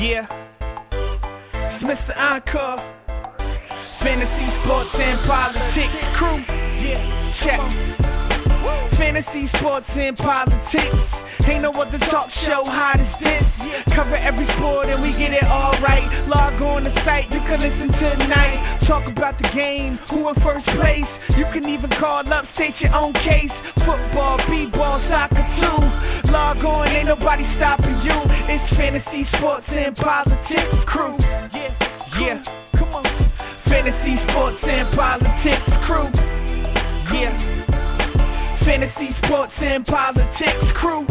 Yeah. It's Mr. Encore. Fantasy, sports, and politics crew. Yeah. Check. Fantasy, sports, and politics. Ain't no other talk show hot as this. Cover every sport and we get it all right. Log on the site, you can listen tonight. Talk about the game, who in first place. You can even call up, state your own case. Football, b-ball, soccer too. Log on, ain't nobody stopping you. It's fantasy, sports, and politics crew. Yeah, yeah, come on. Fantasy, sports, and politics crew. Yeah. Fantasy, sports, and politics crew.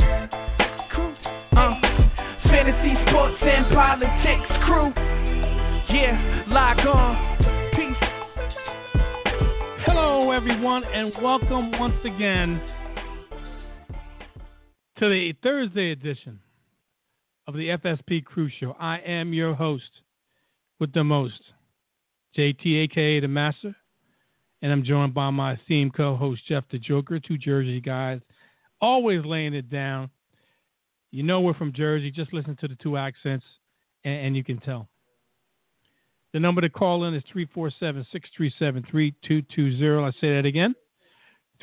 Uh, fantasy, sports, and politics crew. Yeah, log on. Peace. Hello, everyone, and welcome once again to the Thursday edition of the FSP Crew Show. I am your host with the most, JT, aka the Master, and I'm joined by my esteemed co-host Jeff the Joker, two Jersey guys, always laying it down. You know we're from Jersey. Just listen to the two accents, and, and you can tell. The number to call in is 347 637 3220. I say that again.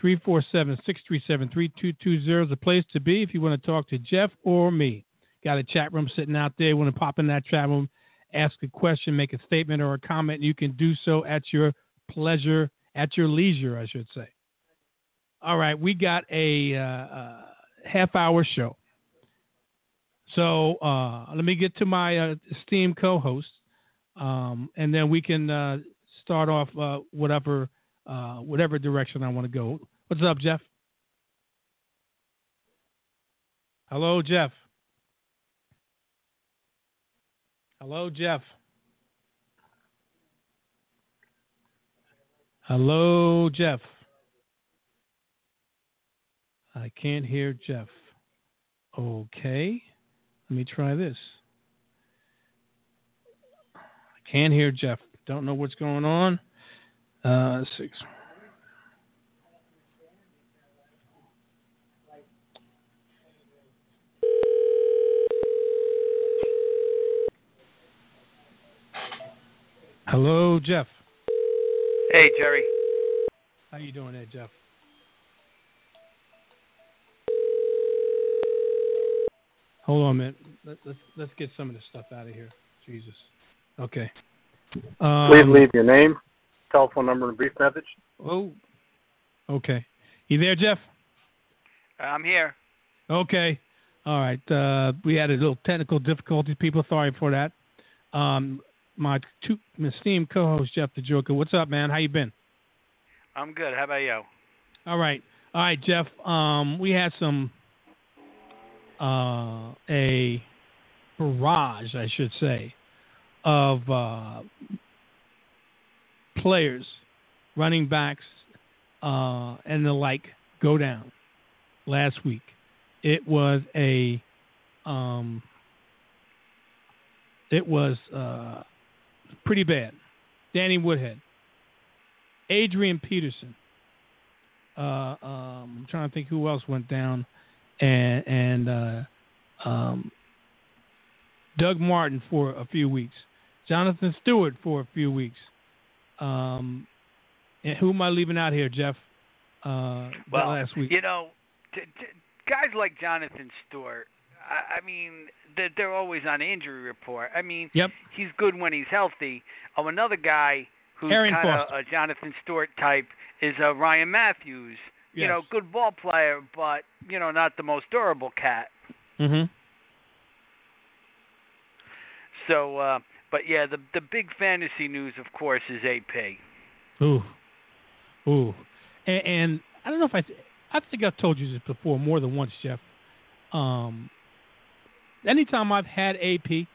347 637 3220 is the place to be if you want to talk to Jeff or me. Got a chat room sitting out there. Want to pop in that chat room, ask a question, make a statement or a comment. You can do so at your pleasure, at your leisure, I should say. All right, we got a uh, uh, half hour show. So uh, let me get to my uh, esteemed co host, um, and then we can uh, start off uh, whatever whatever direction I want to go. What's up, Jeff? Hello, Jeff. Hello, Jeff. Hello, Jeff. I can't hear Jeff. Okay. Let me try this. I can't hear Jeff. Don't know what's going on. Uh, six. Hello, Jeff. Hey, Jerry. How you doing there, Jeff? Hold on a minute. Let, let's let's get some of this stuff out of here. Jesus. Okay. Um, Please leave your name, telephone number, and brief message. Oh. Okay. You there, Jeff? I'm here. Okay. All right. Uh, we had a little technical difficulties. People, sorry for that. Um, my two esteemed co-host Jeff the Joker. What's up, man? How you been? I'm good. How about you? All right. All right, Jeff. Um, we had some uh, a barrage, I should say, of uh, players, running backs, uh, and the like go down last week. It was a um, it was uh, pretty bad. Danny Woodhead, Adrian Peterson. Uh, um, I'm trying to think who else went down, and and uh, um, Doug Martin for a few weeks, Jonathan Stewart for a few weeks. Um, and who am I leaving out here, Jeff? Uh, Well, last week. you know, t- t- guys like Jonathan Stewart. I, I mean, they're, they're always on the injury report. I mean, Yep. he's good when he's healthy. Oh, another guy who's kind of a Jonathan Stewart type is uh, Ryan Mathews. You know, good ball player, but you know, not the most durable cat. Mm-hmm. So, uh, but yeah, the the big fantasy news, of course, is AP. Ooh, ooh, and, and I don't know if I, I think I've told you this before more than once, Jeff. Um, anytime I've had AP,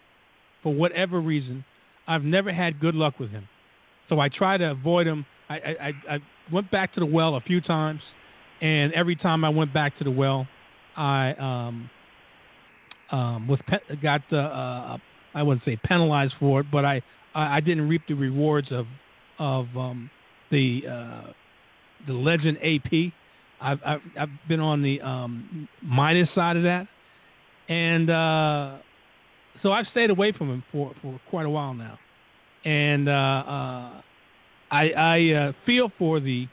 for whatever reason, I've never had good luck with him. So I try to avoid him. I, I, I went back to the well a few times, and every time I went back to the well, I um, um, was pe- got uh, uh, I wouldn't say penalized for it, but I, I I didn't reap the rewards of of um, the uh, the legend AP. I've, I've I've been on the um, minus side of that, and uh, so I've stayed away from him for for quite a while now, and uh, uh, I I uh, feel for the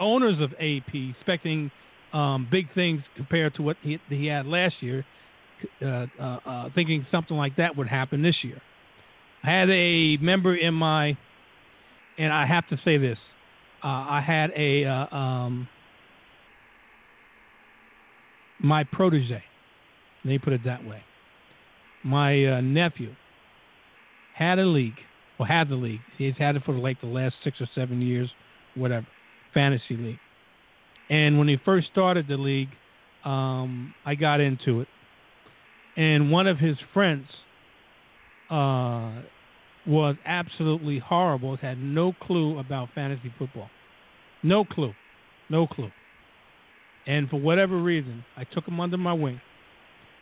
owners of AP expecting um, big things compared to what he, he had last year, uh, uh, thinking something like that would happen this year. I had a member in my, and I have to say this, I had a um, my protege. Let me put it that way. My uh, nephew had a league, or had the league. He's had it for like the last six or seven years, whatever, fantasy league. And when he first started the league, um, I got into it. And one of his friends uh, was absolutely horrible, had no clue about fantasy football. No clue. No clue. And for whatever reason, I took him under my wing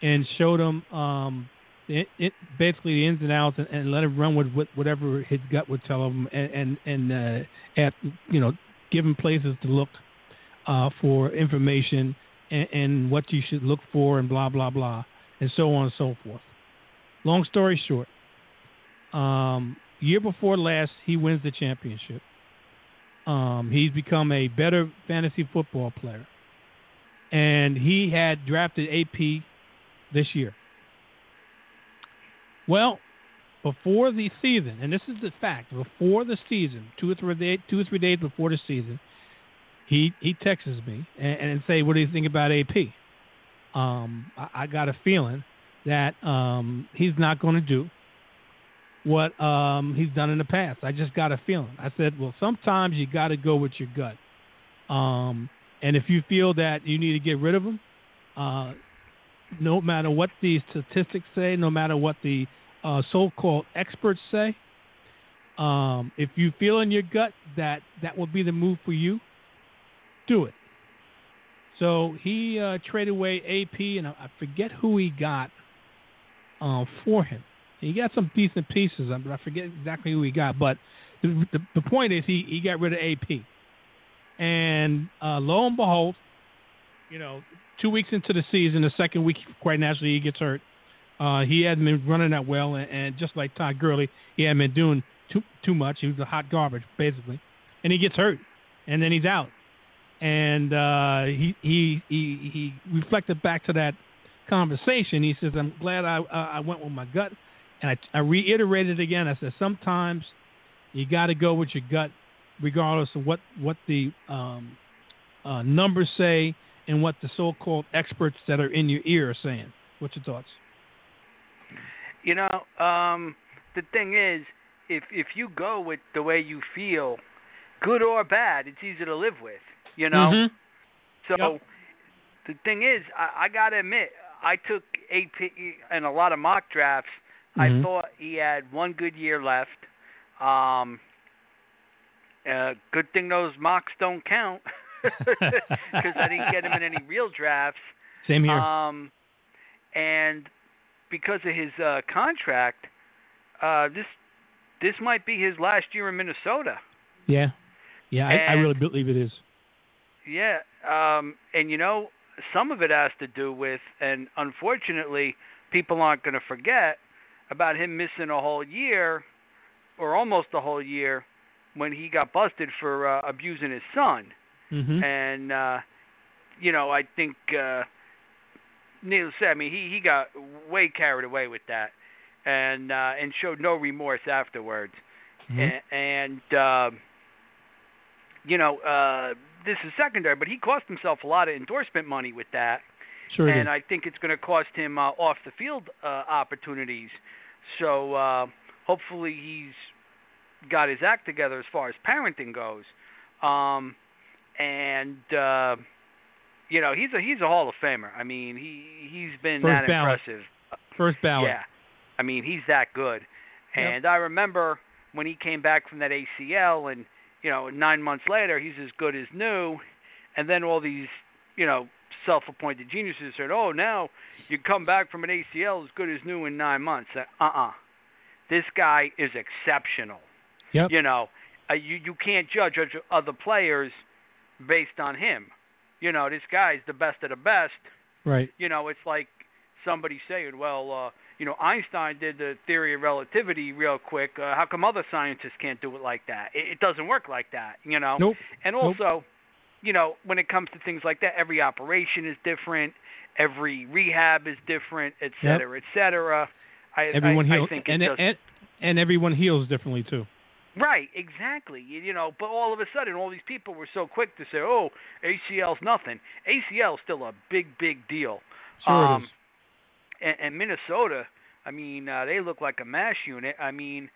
and showed him um, it, it, basically the ins and outs and, and let him run with, with whatever his gut would tell him and, and, and uh, at, you know, give him places to look uh, for information and, and what you should look for and blah, blah, blah, and so on and so forth. Long story short, um, year before last, he wins the championship. Um, he's become a better fantasy football player. And he had drafted AP this year. Well, before the season, and this is the fact, before the season, two or three days, two or three days before the season, he he texts me and, and say, "What do you think about AP?" Um, I, I got a feeling that um, he's not going to do what um, he's done in the past. I just got a feeling. I said, "Well, sometimes you got to go with your gut." Um, and if you feel that you need to get rid of them, uh, no matter what the statistics say, no matter what the uh, so-called experts say, um, if you feel in your gut that that will be the move for you, do it. So he uh, traded away AP, and I forget who he got uh, for him. He got some decent pieces, but I forget exactly who he got. But the, the, the point is, he, he got rid of AP. And uh, lo and behold, you know, two weeks into the season, the second week, quite naturally, he gets hurt. Uh, he hadn't been running that well, and, and just like Todd Gurley, he hadn't been doing too too much. He was a hot garbage, basically, and he gets hurt, and then he's out. And uh, he, he he he reflected back to that conversation. He says, "I'm glad I I went with my gut," and I, I reiterated again. I said, "Sometimes you got to go with your gut, regardless of what what the um, uh, numbers say and what the so-called experts that are in your ear are saying. What's your thoughts? You know, um, the thing is, if if you go with the way you feel, good or bad, it's easy to live with. You know. Mm-hmm. So Yep. the thing is, I, I gotta admit, I took AP and a lot of mock drafts. Mhm. I thought he had one good year left. Um, uh, good thing those mocks don't count because I didn't get him in any real drafts. Same here. Um, and because of his uh, contract, uh, this this might be his last year in Minnesota. yeah, yeah, I, I really believe it is. Yeah, um, and you know, some of it has to do with, and unfortunately, people aren't going to forget about him missing a whole year, or almost a whole year, when he got busted for uh, abusing his son. hmm And uh, you know, I think, uh, needless to say, I mean, he he got way carried away with that, and uh, and showed no remorse afterwards. Mhm. A- and uh, you know uh, this is secondary, but he cost himself a lot of endorsement money with that, Sure and is. I think it's going to cost him uh, off the field uh, opportunities. So uh, hopefully he's got his act together as far as parenting goes, um, and uh, you know he's a he's a Hall of Famer. I mean he he's been First that ballot. impressive. First ballot. Yeah, I mean he's that good. Yep. And I remember when he came back from that ACL, and you know nine months later he's as good as new. And then all these you know self-appointed geniuses said, "Oh, now you come back from an ACL as good as new in nine months." Uh uh This guy is exceptional. Yep. You know, uh, you you can't judge other- players based on him. You know, this guy's the best of the best Right. you know, it's like somebody saying, well, uh, you know, Einstein did the theory of relativity real quick. Uh, how come other scientists can't do it like that? It, it doesn't work like that, you know. Nope. And also, you know, when it comes to things like that, every operation is different, every rehab is different, et Yep. cetera, et cetera. I, Everyone I, heals, I think and, just, and and everyone heals differently too. Right, exactly. You, you know, but all of a sudden, all these people were so quick to say, "Oh, ACL's nothing." ACL is still a big, big deal. Sure um, is. And, and Minnesota, I mean, uh, they look like a mash unit. I mean,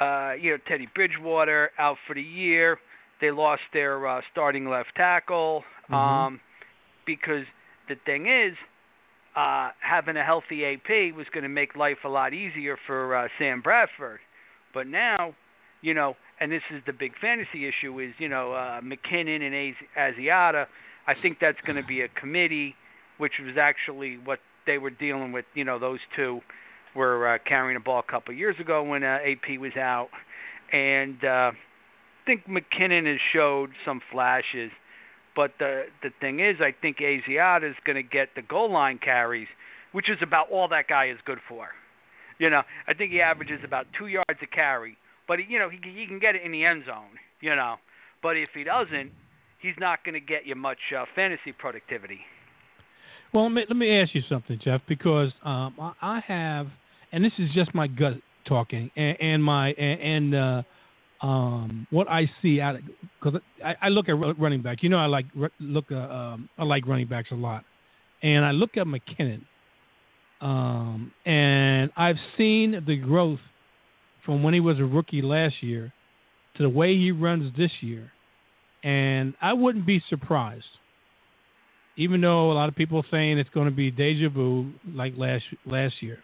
uh, you know, Teddy Bridgewater out for the year. They lost their uh, starting left tackle Mhm. um, because the thing is, uh, having a healthy AP was going to make life a lot easier for uh, Sam Bradford. But now, you know, and this is the big fantasy issue is, you know, uh, McKinnon and Asiata. I think that's going to be a committee, which was actually what they were dealing with. You know, those two were uh, carrying the ball a couple of years ago when uh, AP was out, and uh, I think McKinnon has showed some flashes. But the the thing is, I think Asiata is going to get the goal line carries, which is about all that guy is good for. You know, I think he averages about two yards a carry, but you know he he can get it in the end zone. You know, but if he doesn't, he's not going to get you much uh, fantasy productivity. Well, let me, let me ask you something, Jeff, because um, I, I have, and this is just my gut talking, and, and my and, and uh, um, what I see out because I, I look at running back. You know, I like look uh, um, I like running backs a lot, and I look at McKinnon, um, and I've seen the growth from when he was a rookie last year to the way he runs this year, and I wouldn't be surprised even though a lot of people are saying it's going to be deja vu like last last year.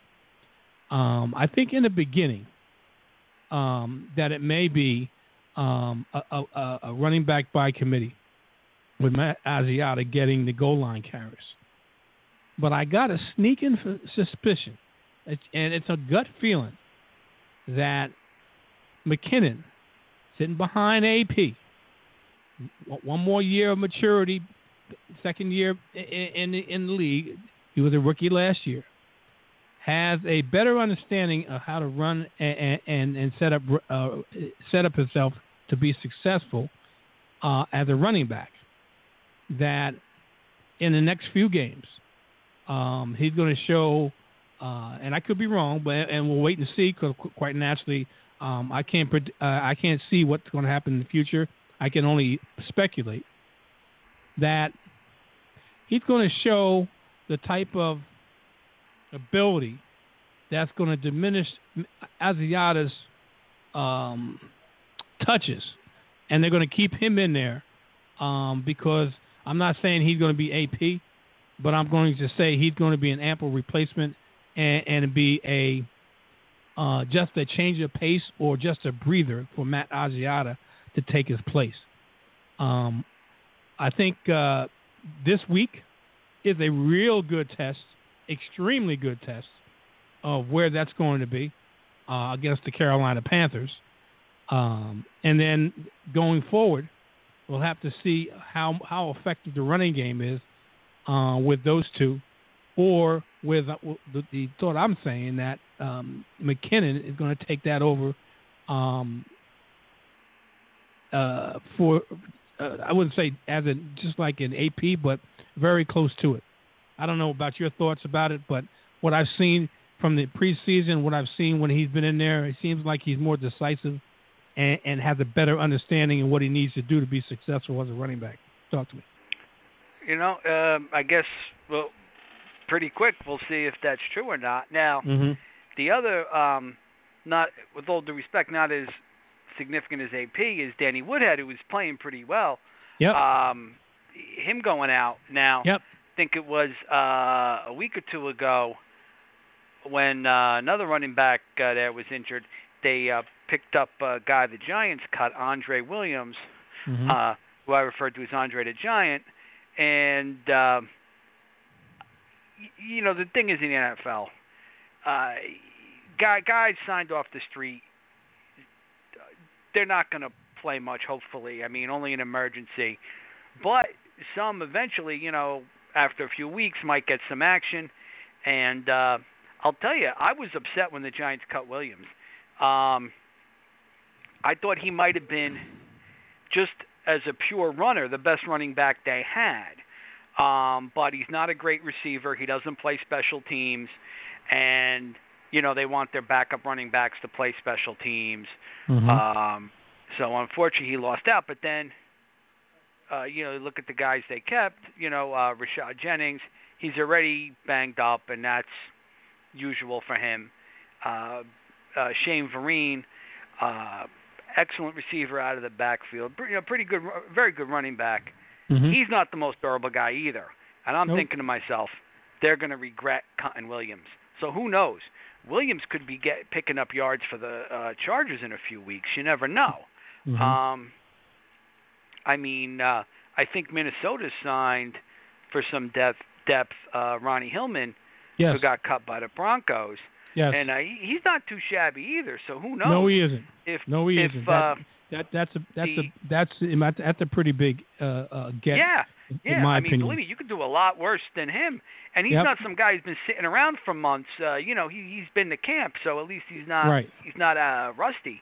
Um, I think in the beginning um, that it may be um, a, a, a running back by committee with Matt Asiata getting the goal line carries. But I got a sneaking suspicion, and it's a gut feeling, that McKinnon, sitting behind AP, one more year of maturity second year in the, in the league. He was a rookie last year. Has a better understanding of how to run and and, and set up uh, set up himself to be successful uh, as a running back. That in the next few games, um, he's going to show, uh, and I could be wrong, but and we'll wait and see. Because quite naturally, um, I can't uh, I can't see what's going to happen in the future. I can only speculate that he's going to show the type of ability that's going to diminish Asiata's um, touches, and they're going to keep him in there um, because I'm not saying he's going to be AP, but I'm going to say he's going to be an ample replacement and, and be a uh, just a change of pace or just a breather for Matt Asiata to take his place. Um, I think uh, this week is a real good test, extremely good test of where that's going to be uh, against the Carolina Panthers. Um, and then going forward, we'll have to see how how effective the running game is uh, with those two, or with uh, the, the thought I'm saying that um, McKinnon is going to take that over um, uh, for uh, I wouldn't say as a just like an AP, but very close to it. I don't know about your thoughts about it, but what I've seen from the preseason, what I've seen when he's been in there, it seems like he's more decisive and, and has a better understanding of what he needs to do to be successful as a running back. Talk to me. You know, um, I guess well, pretty quick we'll see if that's true or not. Now, Mm-hmm. the other, um, not with all due respect, not as significant as AP is Danny Woodhead, who was playing pretty well. Yep. Um, him going out now. Yep. I think it was uh, a week or two ago when uh, another running back uh, there was injured. They uh, picked up a guy the Giants cut, Andre Williams, Mhm. uh, who I referred to as Andre the Giant, and uh, you know the thing is in the NFL, uh, guy guys signed off the street, they're not going to play much. Hopefully, I mean only an emergency, but some eventually, you know, after a few weeks might get some action, And uh, I'll tell you, I was upset when the Giants cut Williams. Um, I thought he might have been just as a pure runner the best running back they had. Um, but he's not a great receiver. He doesn't play special teams, and you know they want their backup running backs to play special teams. Mhm. Um, so unfortunately, he lost out. But then, uh, you know, look at the guys they kept. You know, uh, Rashad Jennings. He's already banged up, and that's usual for him. Uh, uh, Shane Vereen, uh, excellent receiver out of the backfield. You know, pretty good, very good running back. Mhm. He's not the most durable guy either. And I'm Nope. thinking to myself, they're going to regret cutting Williams. So who knows? Williams could be get picking up yards for the uh, Chargers in a few weeks. You never know. Mhm. Um, I mean, uh, I think Minnesota signed for some depth. Depth, uh, Ronnie Hillman, yes. who got cut by the Broncos, yes. and uh, he's not too shabby either. So who knows? no, he isn't. if No, he if isn't. uh, That, that that's a that's the- a that's that's a pretty big uh, uh, get. yeah, in Yeah, my I mean, opinion. believe me, you could do a lot worse than him. And he's Yep. not some guy who's been sitting around for months. Uh, you know, he he's been to camp, so at least he's not Right. he's not uh rusty.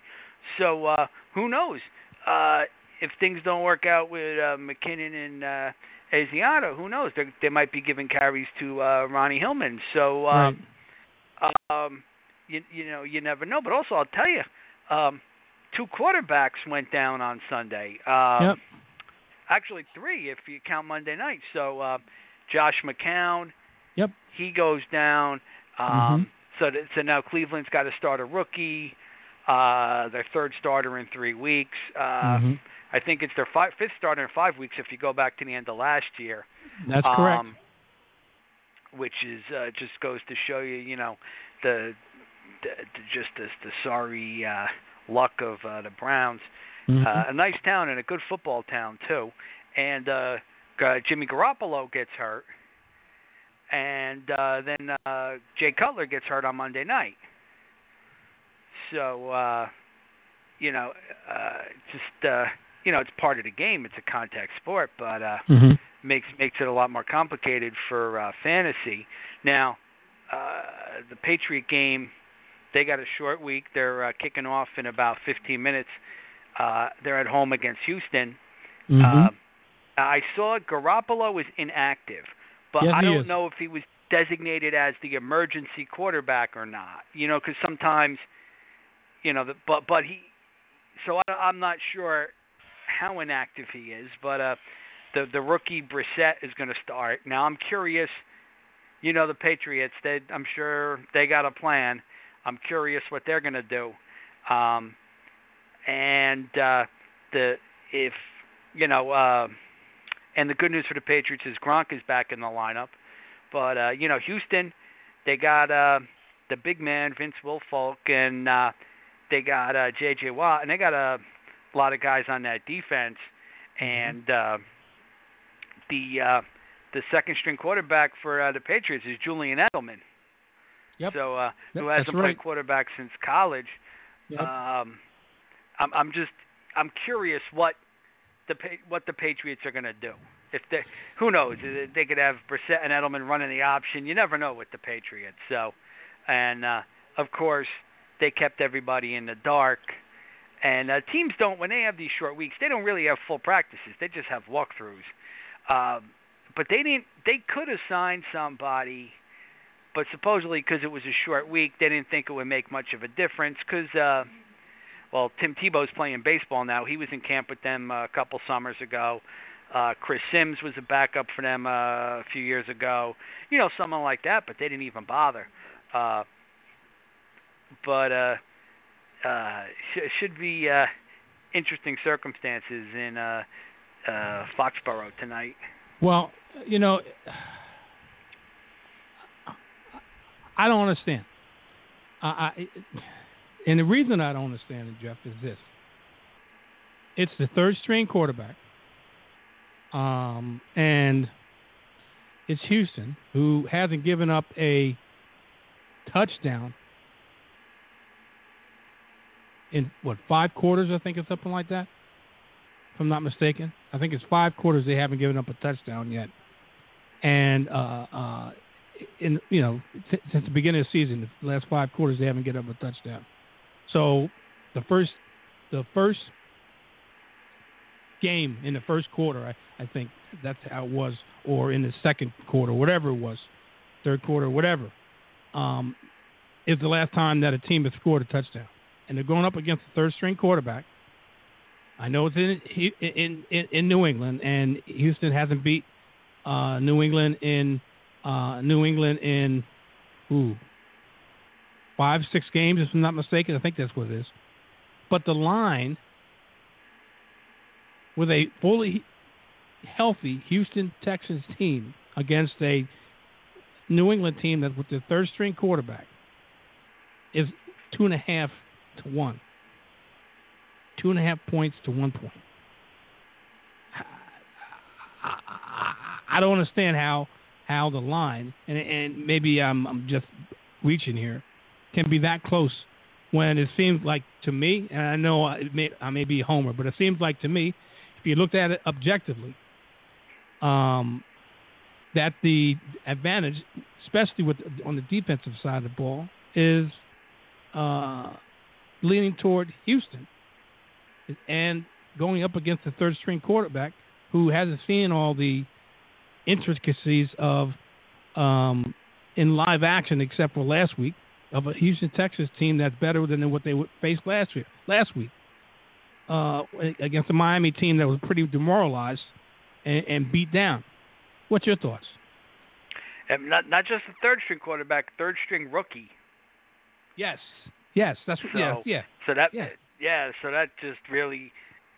So uh who knows? Uh if things don't work out with uh McKinnon and uh Asiata, who knows? They they might be giving carries to uh Ronnie Hillman. So uh Right. um you you know, you never know. But also I'll tell you, um two quarterbacks went down on Sunday. Um Yep. actually three if you count Monday night. So uh, Josh McCown, Yep. he goes down. Um, Mhm. So th- so now Cleveland's got to start a rookie, uh, their third starter in three weeks. Uh, Mhm. I think it's their five, fifth starter in five weeks if you go back to the end of last year. That's correct. Um, which is uh, just goes to show you, you know, the, the, the just the, the sorry uh, luck of uh, the Browns Mhm. uh, a nice town and a good football town too. And uh, uh, Jimmy Garoppolo gets hurt, and uh, then uh, Jay Cutler gets hurt on Monday night. So uh, you know, uh, just uh, you know, it's part of the game. It's a contact sport, but uh, Mhm. makes makes it a lot more complicated for uh, fantasy. Now, uh, the Patriot game, they got a short week. They're uh, kicking off in about 15 minutes. Uh, they're at home against Houston. Mhm. Uh, I saw Garoppolo was inactive, but Yes, I don't know if he was designated as the emergency quarterback or not. You know, because sometimes, you know, the, but but he. So I, I'm not sure how inactive he is, but uh, the the rookie Brissett is going to start. Now I'm curious. You know, the Patriots. They, I'm sure they got a plan. I'm curious what they're going to do. Um, and uh, the if you know, uh, and the good news for the Patriots is Gronk is back in the lineup. But uh, you know, Houston, they got uh, the big man Vince Wilfork, and uh, they got uh, J.J. Watt, and they got a lot of guys on that defense. And uh, the uh, the second string quarterback for uh, the Patriots is Julian Edelman. Yep. So uh, Yep, who hasn't right. played quarterback since college. Yep. Um, I'm, I'm just I'm curious what the what the Patriots are going to do. If they who knows They- could have Brissett and Edelman running the option. You never know with the Patriots. So, and uh, of course they kept everybody in the dark. And uh, teams don't when they have these short weeks. They don't really have full practices. They just have walkthroughs. Um, but they didn't. They could have signed somebody but supposedly because it was a short week, they didn't think it would make much of a difference. Because, uh, well, Tim Tebow's playing baseball now. He was in camp with them a couple summers ago. Uh, Chris Sims was a backup for them uh, a few years ago. You know, someone like that, but they didn't even bother. Uh, but uh, uh, sh- should be uh, interesting circumstances in uh, uh, Foxborough tonight. Well, you know, I don't understand. I, I, and the reason I don't understand it, Jeff, is this: it's the third string quarterback, um, and it's Houston who hasn't given up a touchdown in what five quarters? I think it's something like that. If I'm not mistaken, I think it's five quarters they haven't given up a touchdown yet, and uh, uh, in you know since the beginning of the season, the last five quarters they haven't given up a touchdown. So the first the first game in the first quarter, I, I think that's how it was, or in the second quarter, whatever it was, third quarter, whatever, um, is the last time that a team has scored a touchdown, and they're going up against a third string quarterback. I know it's in in in, in New England, and Houston hasn't beat uh, New England in uh, New England in ooh five six games if I'm not mistaken. I think that's what it is. But the line with a fully healthy Houston Texans team against a New England team that with their third string quarterback is two and a half to one. Two and a half points to one point. I don't understand how how the line and and maybe I'm I'm just reaching here can be that close when it seems like to me and I know I may, I may be homer but it seems like to me if you looked at it objectively um, that the advantage especially with on the defensive side of the ball is uh, leaning toward Houston and going up against the third string quarterback who hasn't seen all the intricacies of um, in live action, except for last week, of a Houston Texas team that's better than what they faced last year, last week, uh, against a Miami team that was pretty demoralized and, and beat down. What's your thoughts? And not not just a third string quarterback, third string rookie. Yes, yes, that's what. So, yeah, yeah. So that yeah. yeah, so that just really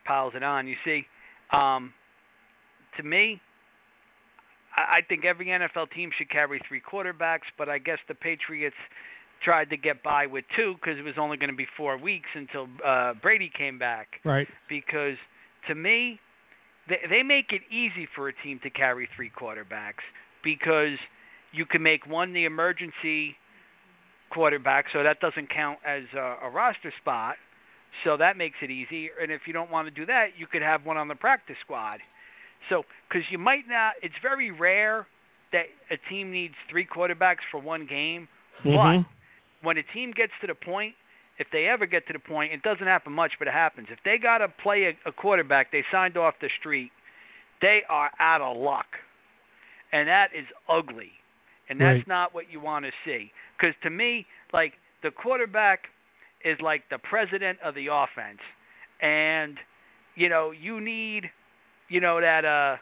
piles it on. You see, um, to me, I, I think every NFL team should carry three quarterbacks, but I guess the Patriots tried to get by with two because it was only going to be four weeks until uh, Brady came back. Right. Because to me, they they make it easy for a team to carry three quarterbacks because you can make one the emergency quarterback, so that doesn't count as a, a roster spot. So that makes it easy. And if you don't want to do that, you could have one on the practice squad. So, because you might not, it's very rare that a team needs three quarterbacks for one game. Mm-hmm. But when a team gets to the point, if they ever get to the point, it doesn't happen much, but it happens. If they got to play a, a quarterback they signed off the street, they are out of luck. And that is ugly. And that's Right. not what you want to see. Because to me, like, the quarterback is like the president of the offense. And, you know, you need, you know, that uh,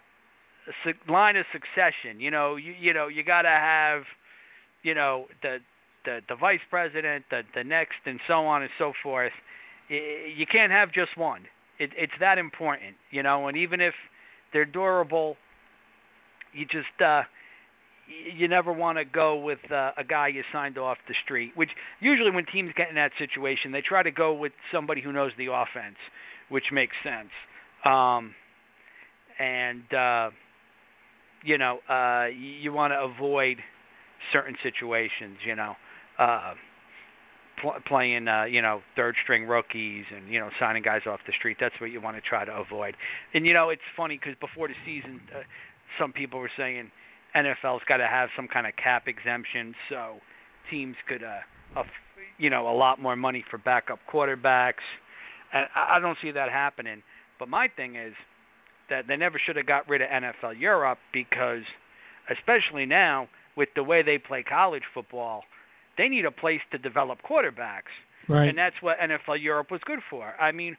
line of succession. You know, you, you know, you got to have, you know, the the the vice president, the the next, and so on and so forth. You can't have just one. It, it's that important, you know. And even if they're durable, you just uh, you never want to go with uh, a guy you signed off the street. Which usually when teams get in that situation, they try to go with somebody who knows the offense, which makes sense. Um, and uh, you know, uh, you, want to avoid certain situations, you know, uh, pl- playing, uh, you know, third string rookies and, you know, signing guys off the street. That's what you want to try to avoid. And, you know, it's funny because before the season, uh, some people were saying NFL's got to have some kind of cap exemption so teams could, uh, aff- you know, a lot more money for backup quarterbacks. And I I don't see that happening. But my thing is that they never should have got rid of NFL Europe because, especially now, with the way they play college football, they need a place to develop quarterbacks, Right. and that's what NFL Europe was good for. I mean,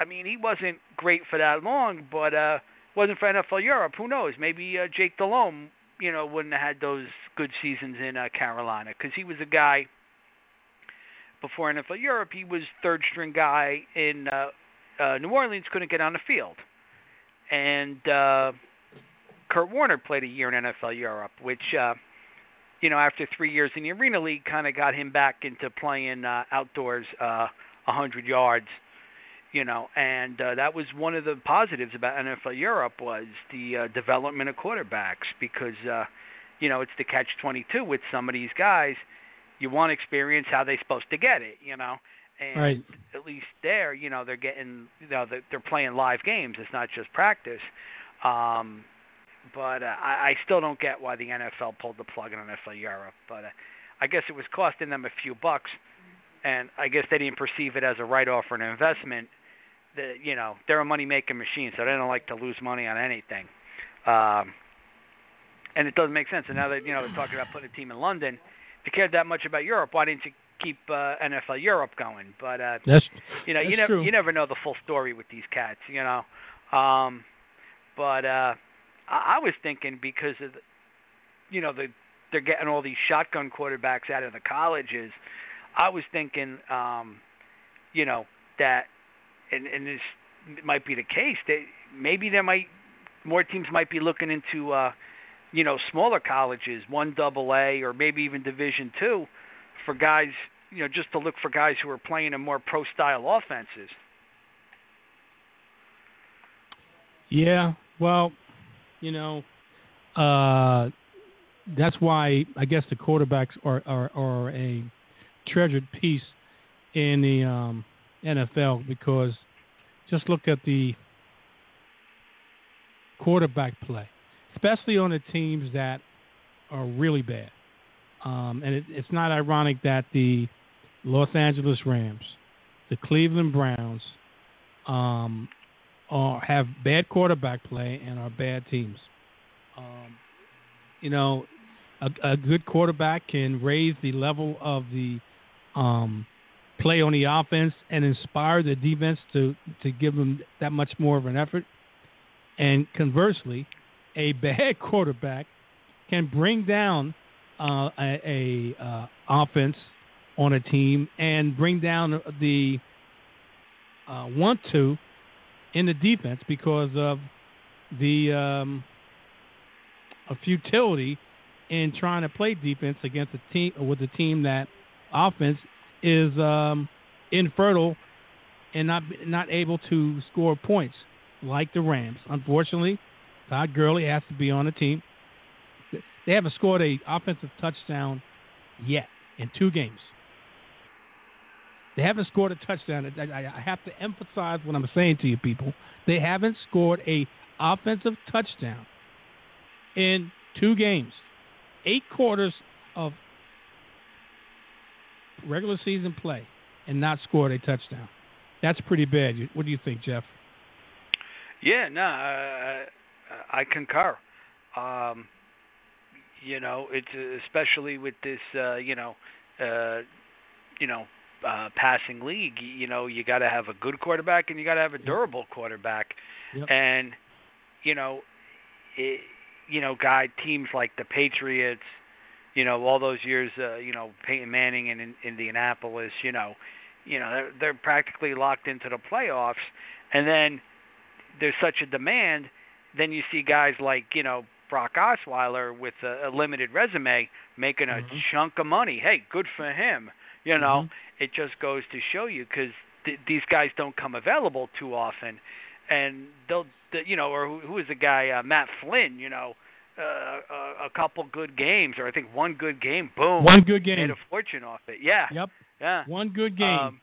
I mean he wasn't great for that long, but uh, wasn't for NFL Europe. Who knows? Maybe uh, Jake Delhomme, you know, wouldn't have had those good seasons in uh, Carolina because he was a guy. Before NFL Europe, he was third string guy in uh, uh, New Orleans. Couldn't get on the field, and uh, Kurt Warner played a year in NFL Europe, which, uh, you know, after three years in the Arena League, kind of got him back into playing uh, outdoors, uh, 100 yards. You know, and uh, that was one of the positives about NFL Europe was the uh, development of quarterbacks because, uh, you know, it's the catch-22 with some of these guys. You want to experience how they're supposed to get it, you know, and Right. at least there, you know, they're getting, you know, they're, they're playing live games. It's not just practice. Um, but uh, I, I still don't get why the NFL pulled the plug on NFL Europe. But uh, I guess it was costing them a few bucks, and I guess they didn't perceive it as a write-off or an investment. The, you know, they're a money-making machine, so they don't like to lose money on anything. Um, and it doesn't make sense. And now that you know they're talking about putting a team in London, if you cared that much about Europe, why didn't you keep uh, NFL Europe going? But uh, That's you know, you never true. you never know the full story with these cats, you know. Um, but uh, I, I was thinking because of the, you know the they're getting all these shotgun quarterbacks out of the colleges. I was thinking, um, you know, that and and this might be the case. That maybe there might more teams might be looking into uh, you know smaller colleges, one double A or maybe even Division two, for guys you know just to look for guys who are playing in more pro style offenses. Yeah, well, you know, uh, that's why I guess the quarterbacks are, are, are a treasured piece in the um, NFL because just look at the quarterback play, especially on the teams that are really bad. Um, and it, it's not ironic that the Los Angeles Rams, the Cleveland Browns, um, are, have bad quarterback play and are bad teams. Um, you know, a, a good quarterback can raise the level of the um, play on the offense and inspire the defense to to give them that much more of an effort. And conversely, a bad quarterback can bring down uh, a, a uh, offense on a team and bring down the uh, want to in the defense because of the um, a futility in trying to play defense against a team with a team that offense is um, infertile and not not able to score points like the Rams. Unfortunately, Todd Gurley has to be on the team. They haven't scored a offensive touchdown yet in two games. They haven't scored a touchdown. I, I, I have to emphasize what I'm saying to you, people. They haven't scored a offensive touchdown in two games, eight quarters of regular season play, and not scored a touchdown. That's pretty bad. What do you think, Jeff? Yeah, no, uh, I concur. Um, you know, it's uh, especially with this, uh, you know, uh, you know, uh, passing league. You know, you got to have a good quarterback and you got to have a durable quarterback. Yep. And you know, it, you know, guy teams like the Patriots, you know, all those years, uh, you know, Peyton Manning in, in Indianapolis, you know, you know, they're, they're practically locked into the playoffs. And then there's such a demand, then you see guys like you know Brock Osweiler with a, a limited resume making a Mhm. chunk of money. Hey, good for him. You know, Mhm. it just goes to show you because th- these guys don't come available too often, and they'll, the, you know, or who, who was the guy uh, Matt Flynn? You know, uh, a, a couple good games, or I think one good game, boom, One good game made a fortune off it. Yeah, Yep. yeah. One good game. Um,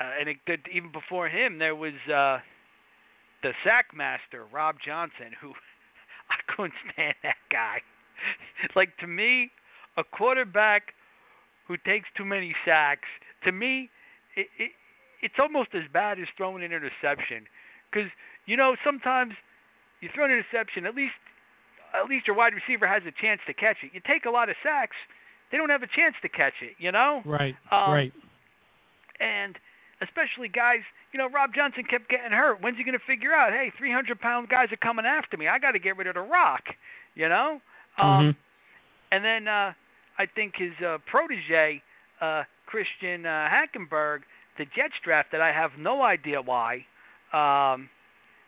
uh, and it, even before him, there was uh, the sack master, Rob Johnson, who couldn't stand that guy. like to me, a quarterback who takes too many sacks, to me, it, it it's almost as bad as throwing an interception. Because you know sometimes you throw an interception, at least at least your wide receiver has a chance to catch it. You take a lot of sacks, they don't have a chance to catch it. You know right. um, right. and especially guys, you know, Rob Johnson kept getting hurt. When's he going to figure out? Hey, 300 pound guys are coming after me. I got to get rid of the rock, you know. Um, Mhm. And then uh, I think his uh, protege, uh, Christian uh, Hackenberg, the Jets drafted. I have no idea why, um,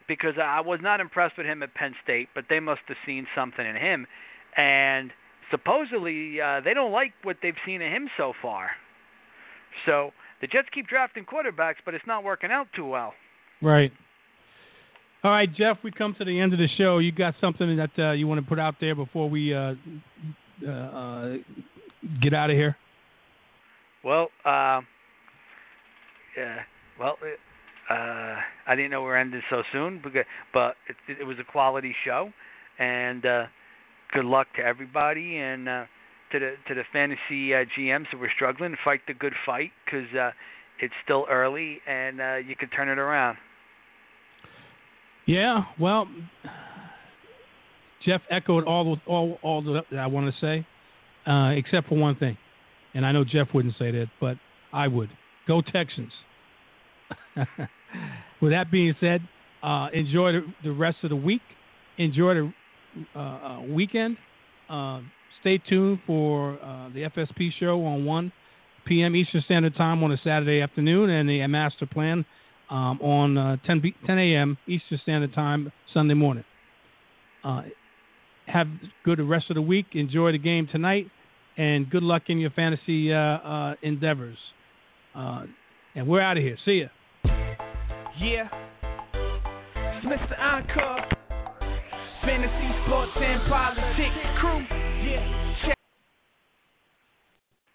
because I was not impressed with him at Penn State, but they must have seen something in him, and supposedly uh, they don't like what they've seen of him so far. So the Jets keep drafting quarterbacks, but it's not working out too well. Right. All right, Jeff, we come to the end of the show. You got something that uh, you want to put out there before we uh, uh, uh, get out of here? Well, uh, yeah, well, uh, I didn't know we were ending so soon, because, but it, it was a quality show, And uh, good luck to everybody and uh, to the to the fantasy uh, GMs that were struggling. Fight the good fight because uh, it's still early and uh, you can turn it around. Yeah, well, Jeff echoed all all all that I want to say, uh, except for one thing, and I know Jeff wouldn't say that, but I would. Go Texans. With that being said, uh, enjoy the, the, rest of the week. Enjoy the uh, uh weekend. Uh, stay tuned for uh, the FSP show on 1 p.m. Eastern Standard Time on a Saturday afternoon and the master plan um, on 10, 10 a.m. Eastern Standard Time Sunday morning. have good rest of the week. Enjoy the game tonight, and good luck in your fantasy endeavors. and we're out of here. See ya. Yeah. It's Mr. Encore. Fantasy, sports, and politics crew. Yeah.